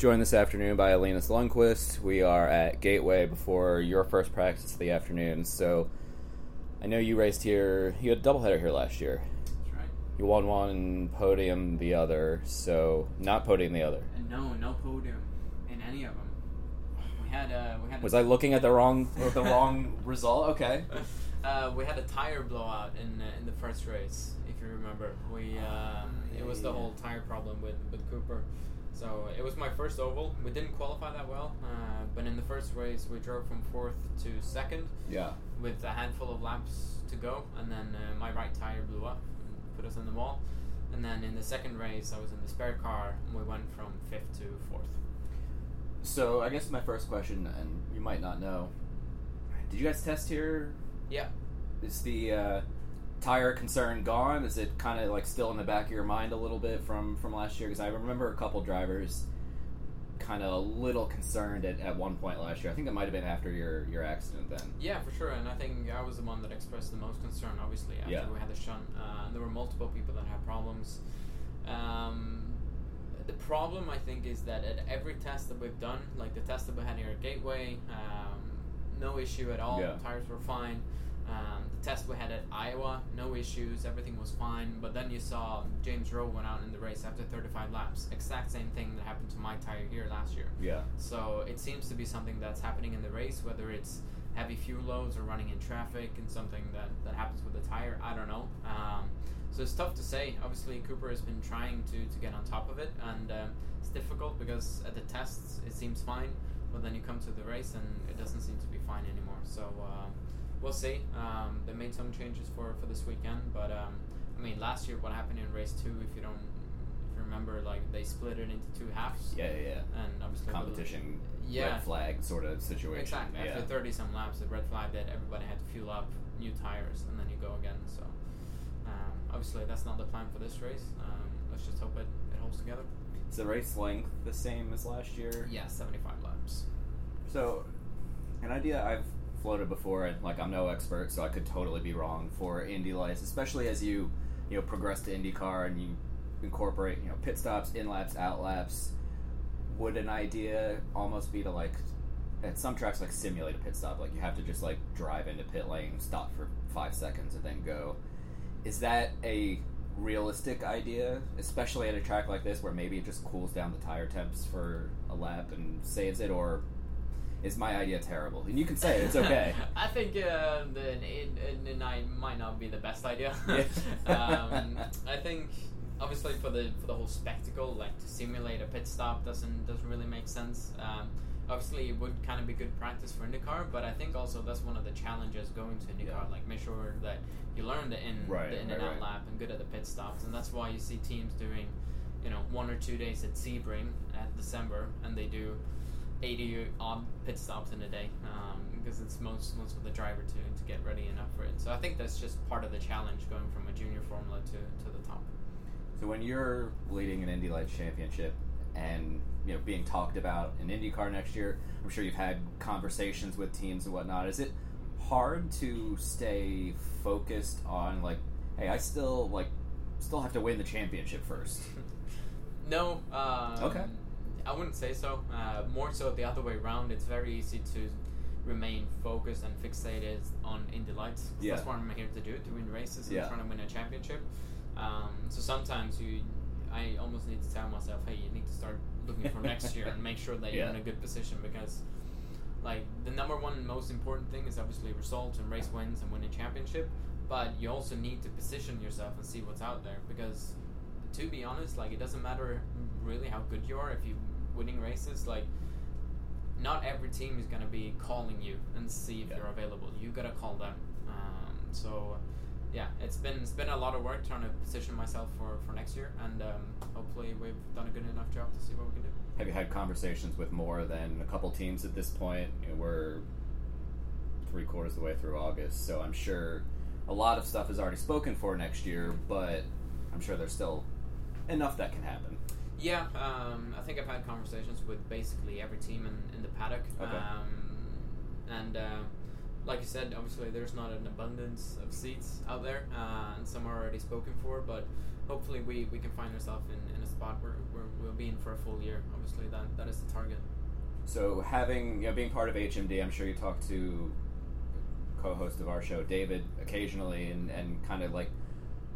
Joined this afternoon by Linus Lundqvist. We are at Gateway before your first practice of the afternoon. So I know you raced here. You had a doubleheader here last year. That's right. You won one, podium the other. So not podium the other. No, no podium in any of them. We had uh, we had Was I looking at the wrong the wrong result? Okay. uh, we had a tire blowout in uh, in the first race, if you remember. We uh, it was the whole tire problem with with Cooper. So it was my first oval. We didn't qualify that well, uh, but in the first race we drove from fourth to second Yeah. with a handful of laps to go, and then uh, my right tire blew up and put us on the wall. And then in the second race, I was in the spare car, and we went from fifth to fourth. So I guess my first question, and you might not know, did you guys test here? Yeah. Is the uh, tire concern gone? Is it kind of like still in the back of your mind a little bit from from last year? Because I remember a couple drivers kind of a little concerned at, at one point last year. I think that might have been after your your accident then. Yeah, for sure. And I think I was the one that expressed the most concern, obviously, after Yeah. we had the shunt. Uh, and there were multiple people that had problems. Um, the problem, I think, is that at every test that we've done, like the test that we had here at Gateway, um, no issue at all. Yeah. Tires were fine. Um, the test we had at Iowa, no issues. Everything was fine. But then you saw James Roe went out in the race after 35 laps. Exact same thing that happened to my tire here last year. Yeah. So it seems to be something that's happening in the race, whether it's heavy fuel loads or running in traffic and something that, that happens with the tire. I don't know. Um, so it's tough to say. Obviously, Cooper has been trying to, to get on top of it, and um, it's difficult because at the tests it seems fine, but then you come to the race and it doesn't seem to be fine anymore. So uh, we'll see. Um, they made some changes for, for this weekend, but um, I mean, last year what happened in race two, if you don't if you remember, like they split it into two halves. Yeah, yeah, yeah. And obviously the- Competition, Yeah. red flag sort of situation. Exactly. Yeah. After thirty some laps, the red flag that everybody had to fuel up new tires, and then you go again. So um, obviously that's not the plan for this race. Um, let's just hope it, it holds together. Is the race length the same as last year? Yeah, seventy five laps. So, an idea I've floated before, and like I'm no expert, so I could totally be wrong for Indy lights, especially as you you know progress to IndyCar and you incorporate you know pit stops, in laps, out laps. Would an idea almost be to like at some tracks like simulate a pit stop, like you have to just like drive into pit lane, stop for five seconds, and then go. Is that a realistic idea, especially at a track like this where maybe it just cools down the tire temps for a lap and saves it, or is my idea terrible? And you can say it's okay. I think uh, the it, it, it might- not be the best idea. Um, I think obviously for the for the whole spectacle, like to simulate a pit stop doesn't doesn't really make sense. Um, obviously, it would kind of be good practice for IndyCar, but I think also that's one of the challenges going to IndyCar. Yeah. Like make sure that you learn the in Right, the in right, and out right. lap and good at the pit stops, and that's why you see teams doing, you know, one or two days at Sebring at December, and they do. 80 odd pit stops in a day um, because it's most most for the driver to, to get ready enough for it. So I think that's just part of the challenge going from a junior formula to, to the top. So when you're leading an Indy Lights championship and you know being talked about in IndyCar next year, I'm sure you've had conversations with teams and whatnot. Is it hard to stay focused on like, hey, I still like still have to win the championship first? No. Um, Okay. I wouldn't say so. Uh, more so the other way around. It's very easy to remain focused and fixated on Indy Lights. Yeah. That's what I'm here to do, to win races and Yeah. trying to win a championship. Um, so sometimes you, I almost need to tell myself, hey, you need to start looking for next year and make sure that you're in a good position because, like, the number one most important thing is obviously results and race wins and winning championship. But you also need to position yourself and see what's out there because to be honest, like it doesn't matter really how good you are if you winning races. Like, not every team is gonna be calling you and see if Yeah. you're available. You gotta call them. Um, so, yeah, it's been it's been a lot of work trying to position myself for for next year, and um, hopefully we've done a good enough job to see what we can do. Have you had conversations with more than a couple teams at this point? You know, we're three quarters of the way through August, so I'm sure a lot of stuff is already spoken for next year, but I'm sure there's still enough that can happen. Yeah, um, I think I've had conversations with basically every team in, in the paddock. Okay. Um, and uh, like you said, obviously there's not an abundance of seats out there, uh, and some are already spoken for. But hopefully we, we can find ourselves in, in a spot where, where we'll be in for a full year. Obviously that that is the target. So having you know being part of HMD, I'm sure you talk to co-host of our show, David, occasionally, and and kind of like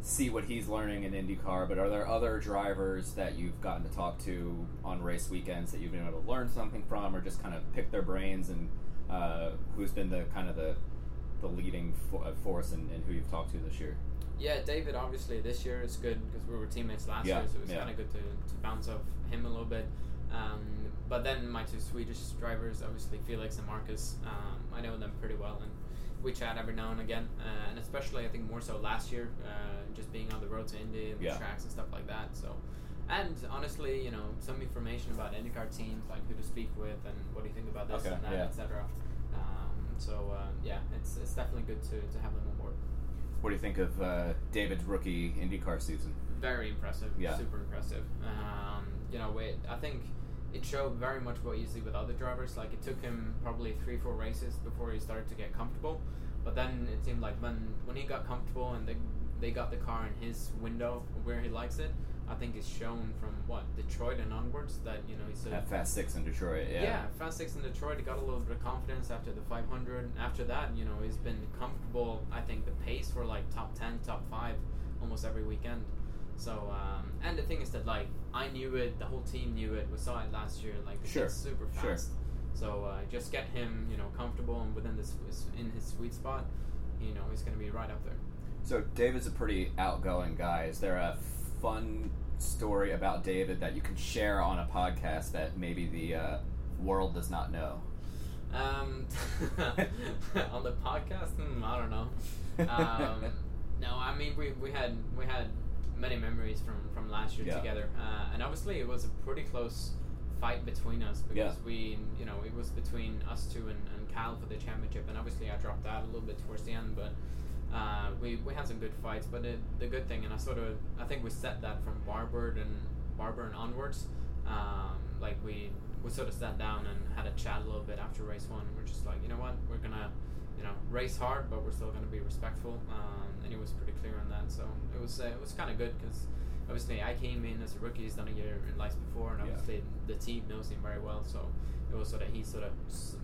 see what he's learning in IndyCar. But are there other drivers that you've gotten to talk to on race weekends that you've been able to learn something from, or just kind of pick their brains and uh, who's been the kind of the the leading fo- uh, force and, and who you've talked to this year? Yeah, David. Obviously, this year is good because we were teammates last Yeah, year, so it was yeah. kind of good to, to bounce off him a little bit. Um, but then my two Swedish drivers, obviously Felix and Marcus, um, I know them pretty well, and we chat every now and again. Uh, and especially, I think more so last year, uh, just being on the road to Indy and the Yeah. tracks and stuff like that. So, and honestly, you know, some information about IndyCar teams, like who to speak with and what do you think about this Okay, and that, yeah. etc. Um, so uh, yeah, it's it's definitely good to, to have them on board. What do you think of uh, David's rookie IndyCar season? very impressive. Yeah. Super impressive. Um, you know, it, I think it showed very much what you see with other drivers. Like it took him probably three, four races before he started to get comfortable. But then it seemed like when when he got comfortable and they they got the car in his window where he likes it, I think it's shown from what Detroit and onwards that you know he's of At Fast Six in Detroit, yeah. yeah, Fast Six in Detroit. He got a little bit of confidence after the 500. After that, you know, he's been comfortable. I think the pace for like top 10, top five, almost every weekend. So, um, and the thing is that like I knew it, the whole team knew it. We saw it last year. Like the Sure, kid's super sure. fast. So uh, just get him, you know, comfortable and within this in his sweet spot. You know, he's going to be right up there. So David's a pretty outgoing guy. Is there a fun story about David that you can share on a podcast that maybe the uh, world does not know? Um, on the podcast, hmm, I don't know. Um, no, I mean we, we had we had many memories from, from last year Yeah. together, uh, and obviously it was a pretty close fight between us because Yeah. we you know it was between us two and, and Cal for the championship, and obviously I dropped out a little bit towards the end, but. Uh, we, we had some good fights, but it, the good thing, and I sort of I think we set that from Barber and Barber and onwards. Um, like we we sort of sat down and had a chat a little bit after race one. We're just like, you know what, we're gonna, you know, race hard, but we're still gonna be respectful. Um, and he was pretty clear on that. So it was uh, it was kind of good because obviously I came in as a rookie. He's done a year in lights before, and Yeah. obviously the team knows him very well. So it was sort of he sort of s-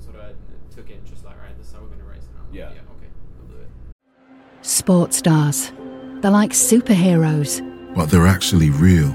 sort of took it just like, right, this is how we're gonna race. And I'm like, Yeah. yeah, okay, we'll do it. Sports stars. They're like superheroes. but they're actually real.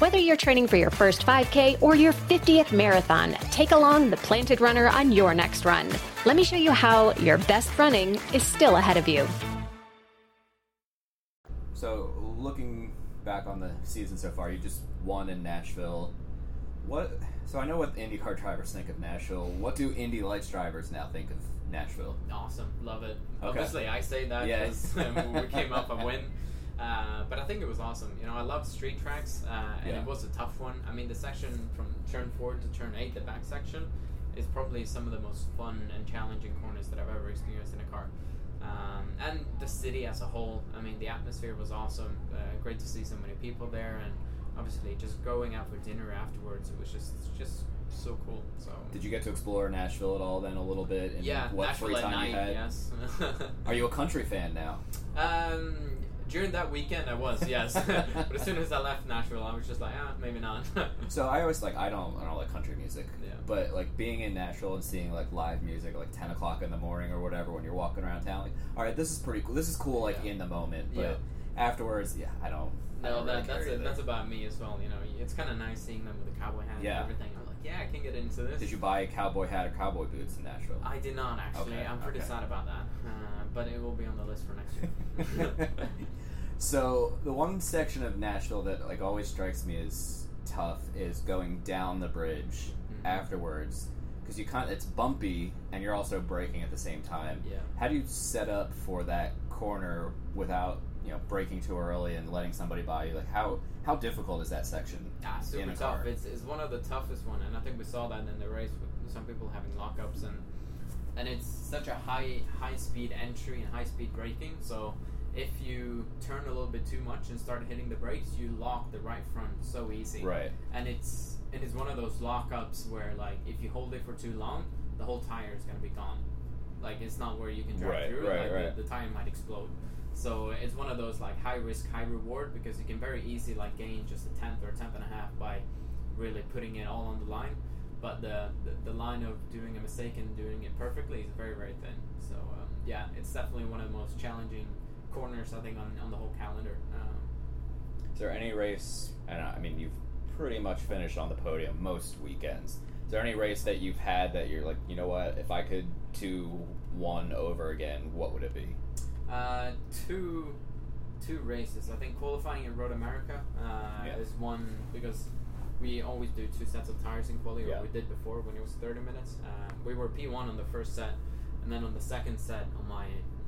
Whether you're training for your first 5K or your 50th marathon, take along the Planted Runner on your next run. Let me show you how your best running is still ahead of you. So, looking back on the season so far, you just won in Nashville. What? So I know what IndyCar drivers think of Nashville. What do Indy Lights drivers now think of Nashville? Awesome, love it. Okay. Obviously, I say that Yeah. because um, we came off a win. Uh, but I think it was awesome. You know, I love street tracks, uh, and Yeah. it was a tough one. I mean, the section from turn four to turn eight, the back section, is probably some of the most fun and challenging corners that I've ever experienced in a car. Um, and the city as a whole. I mean, the atmosphere was awesome. Uh, great to see so many people there, and obviously just going out for dinner afterwards. It was just just so cool. So Did you get to explore Nashville at all then a little bit? And yeah, what Nashville free at time night. you had? Yes. Are you a country fan now? Um, during that weekend, I was yes, but as soon as I left Nashville, I was just like, ah, maybe not. So I always like I don't I don't like country music. Yeah. But like being in Nashville and seeing like live music at like ten o'clock in the morning or whatever when you're walking around town, like all right, this is pretty cool. This is cool like Yeah. in the moment, but Yeah. afterwards, yeah, I don't. I No, don't that, really that's either. That's about me as well. You know, it's kind of nice seeing them with the cowboy hat and everything. Yeah, I can get into this. Did you buy a cowboy hat or cowboy boots in Nashville? I did not actually. Okay, I'm pretty okay. sad about that, uh, but it will be on the list for next year. so the one section of Nashville that like always strikes me as tough is going down the bridge Mhm. afterwards because you kind of, it's bumpy and you're also braking at the same time. Yeah. How do you set up for that corner without you know breaking too early and letting somebody by you? Like how how difficult is that section? Ah, in super a tough. car? It's, it's one of the toughest one, and I think we saw that in the race with some people having lockups and and it's such a high high speed entry and high speed braking. So if you turn a little bit too much and start hitting the brakes, you lock the right front so easy. Right. And it's and it's one of those lockups where like if you hold it for too long, the whole tire is gonna be gone. Like it's not where you can drive Right, through. right, like right. The, the tire might explode. So it's one of those like high risk, high reward because you can very easily like gain just a tenth or a tenth and a half by really putting it all on the line. But the, the, the line of doing a mistake and doing it perfectly is very very thin. So um, yeah, it's definitely one of the most challenging corners I think on, on the whole calendar. Um, Is there any race? And I mean, you've pretty much finished on the podium most weekends. Is there any race that you've had that you're like, you know what? If I could do one over again, what would it be? Uh, two two races. I think qualifying in Road America uh, Yeah. is one because we always do two sets of tires in quali, Yeah. or we did before when it was thirty minutes. Uh, we were P one on the first set, and then on the second set, on my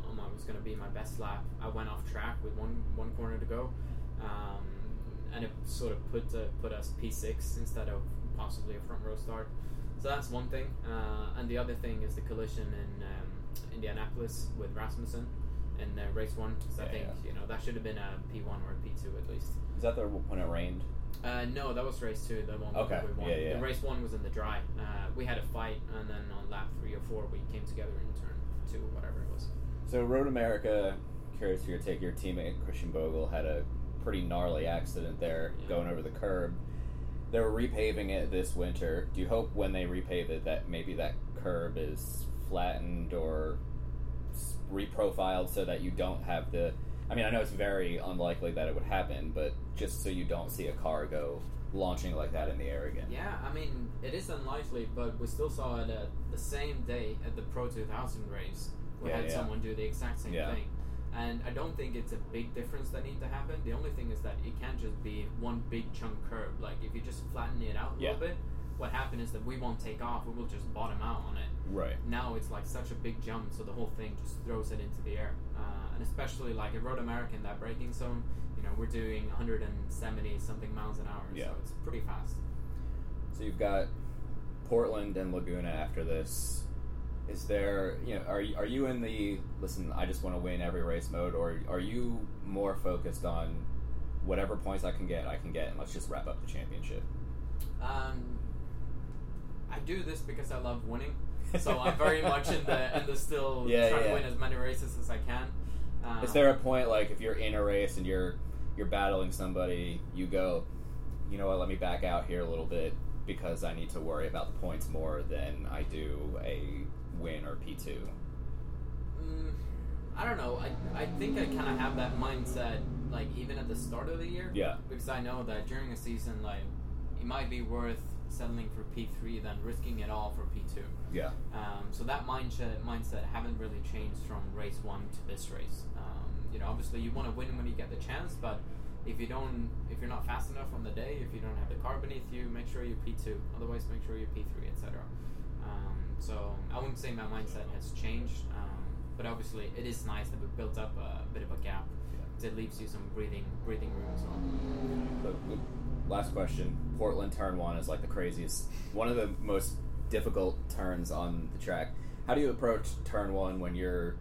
on my was going to be my best lap. I went off track with one one corner to go, um, and it sort of put uh, put us P six instead of possibly a front row start. So that's one thing, uh, and the other thing is the collision in um, Indianapolis with Rasmussen in uh, race one. So I think yeah. you know that should have been a P one or a P two at least. Is that the when it rained? Uh, no, that was race two, the one Okay, we won. yeah, yeah. The race one was in the dry. Uh, we had a fight, and then on lap three or four, we came together in turn two, whatever it was. So Road America, curious for your take. Your teammate Christian Bogle had a pretty gnarly accident there Yeah. going over the curb. They were repaving it this winter. Do you hope when they repave it that maybe that curb is flattened or reprofiled so that you don't have the? I mean, I know it's very unlikely that it would happen, but just so you don't see a car go launching like that in the air again. Yeah, I mean, it is unlikely, but we still saw it at the same day at the Pro 2000 race. We Yeah, had yeah. someone do the exact same Yeah. thing. And I don't think it's a big difference that need to happen. The only thing is that it can't just be one big chunk curve. Like, if you just flatten it out a little bit, what happened is that we won't take off, we will just bottom out on it. Right. Now it's like such a big jump, so the whole thing just throws it into the air. Uh, and especially like at Road America in that braking zone, you know, we're doing 170 something miles an hour, Yeah. so it's pretty fast. So you've got Portland and Laguna after this. Is there, you know, are you, are you in the listen? I just want to win every race mode, or are you more focused on whatever points I can get, I can get, and let's just wrap up the championship? Um, do this because I love winning, so I'm very much in the in the still Yeah, trying yeah. to win as many races as I can. Um, Is there a point like if you're in a race and you're you're battling somebody, you go, you know what? Let me back out here a little bit because I need to worry about the points more than I do a win or P two. Mm, I don't know. I, I think I kind of have that mindset, like even at the start of the year. Yeah. Because I know that during a season, like it might be worth settling for P three than risking it all for P two. Yeah. Um, so that mindset mindset haven't really changed from race one to this race. Um, you know, obviously you want to win when you get the chance, but if you don't, if you're not fast enough on the day, if you don't have the car beneath you, make sure you're P two. Otherwise, make sure you're P three, etc. Um, so I wouldn't say my mindset has changed, um, but obviously it is nice that we've built up a bit of a gap. It leaves you some breathing breathing room as well. Last question. Portland turn one is like the craziest, one of the most difficult turns on the track. How do you approach turn one when you're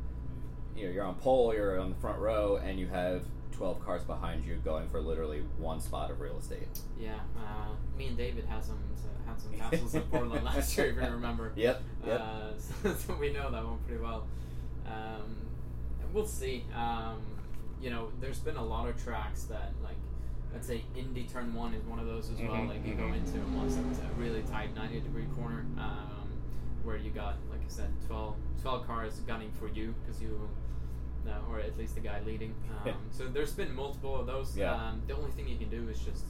you know you're on pole, you're on the front row, and you have 12 cars behind you going for literally one spot of real estate. Yeah, uh, me and David had some had some castles in Portland last year, if you remember. Yep, yep. Uh, so, so we know that one pretty well. Um, we'll see. Um, you know, there's been a lot of tracks that like. Let's say Indy Turn One is one of those as well. Mhm, Like you go mhm. into and once it's a really tight 90 degree corner, um, where you got, like I said, 12, 12 cars gunning for you because you no, or at least the guy leading. Um, so there's been multiple of those. Yeah. Um, the only thing you can do is just,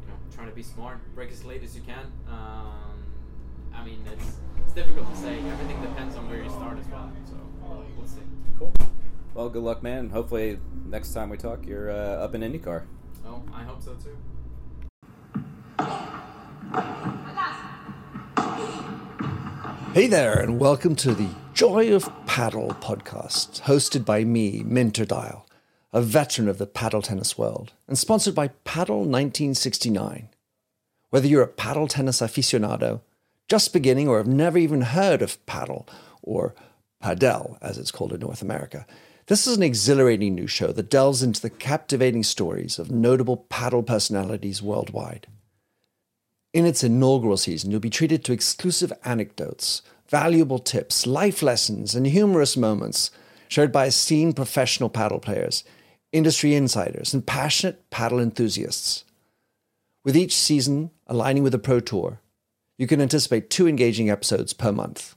you know, try to be smart, break as late as you can. Um, I mean, it's, it's difficult to say. Everything depends on where you start as well. So we'll see. Cool. Well, good luck, man. Hopefully, next time we talk, you're uh, up in IndyCar. I hope so too. Hey there, and welcome to the Joy of Paddle podcast, hosted by me, Minter Dial, a veteran of the paddle tennis world, and sponsored by Paddle 1969. Whether you're a paddle tennis aficionado, just beginning, or have never even heard of paddle, or padel as it's called in North America, this is an exhilarating new show that delves into the captivating stories of notable paddle personalities worldwide. In its inaugural season, you'll be treated to exclusive anecdotes, valuable tips, life lessons, and humorous moments shared by esteemed professional paddle players, industry insiders, and passionate paddle enthusiasts. With each season aligning with the Pro Tour, you can anticipate two engaging episodes per month.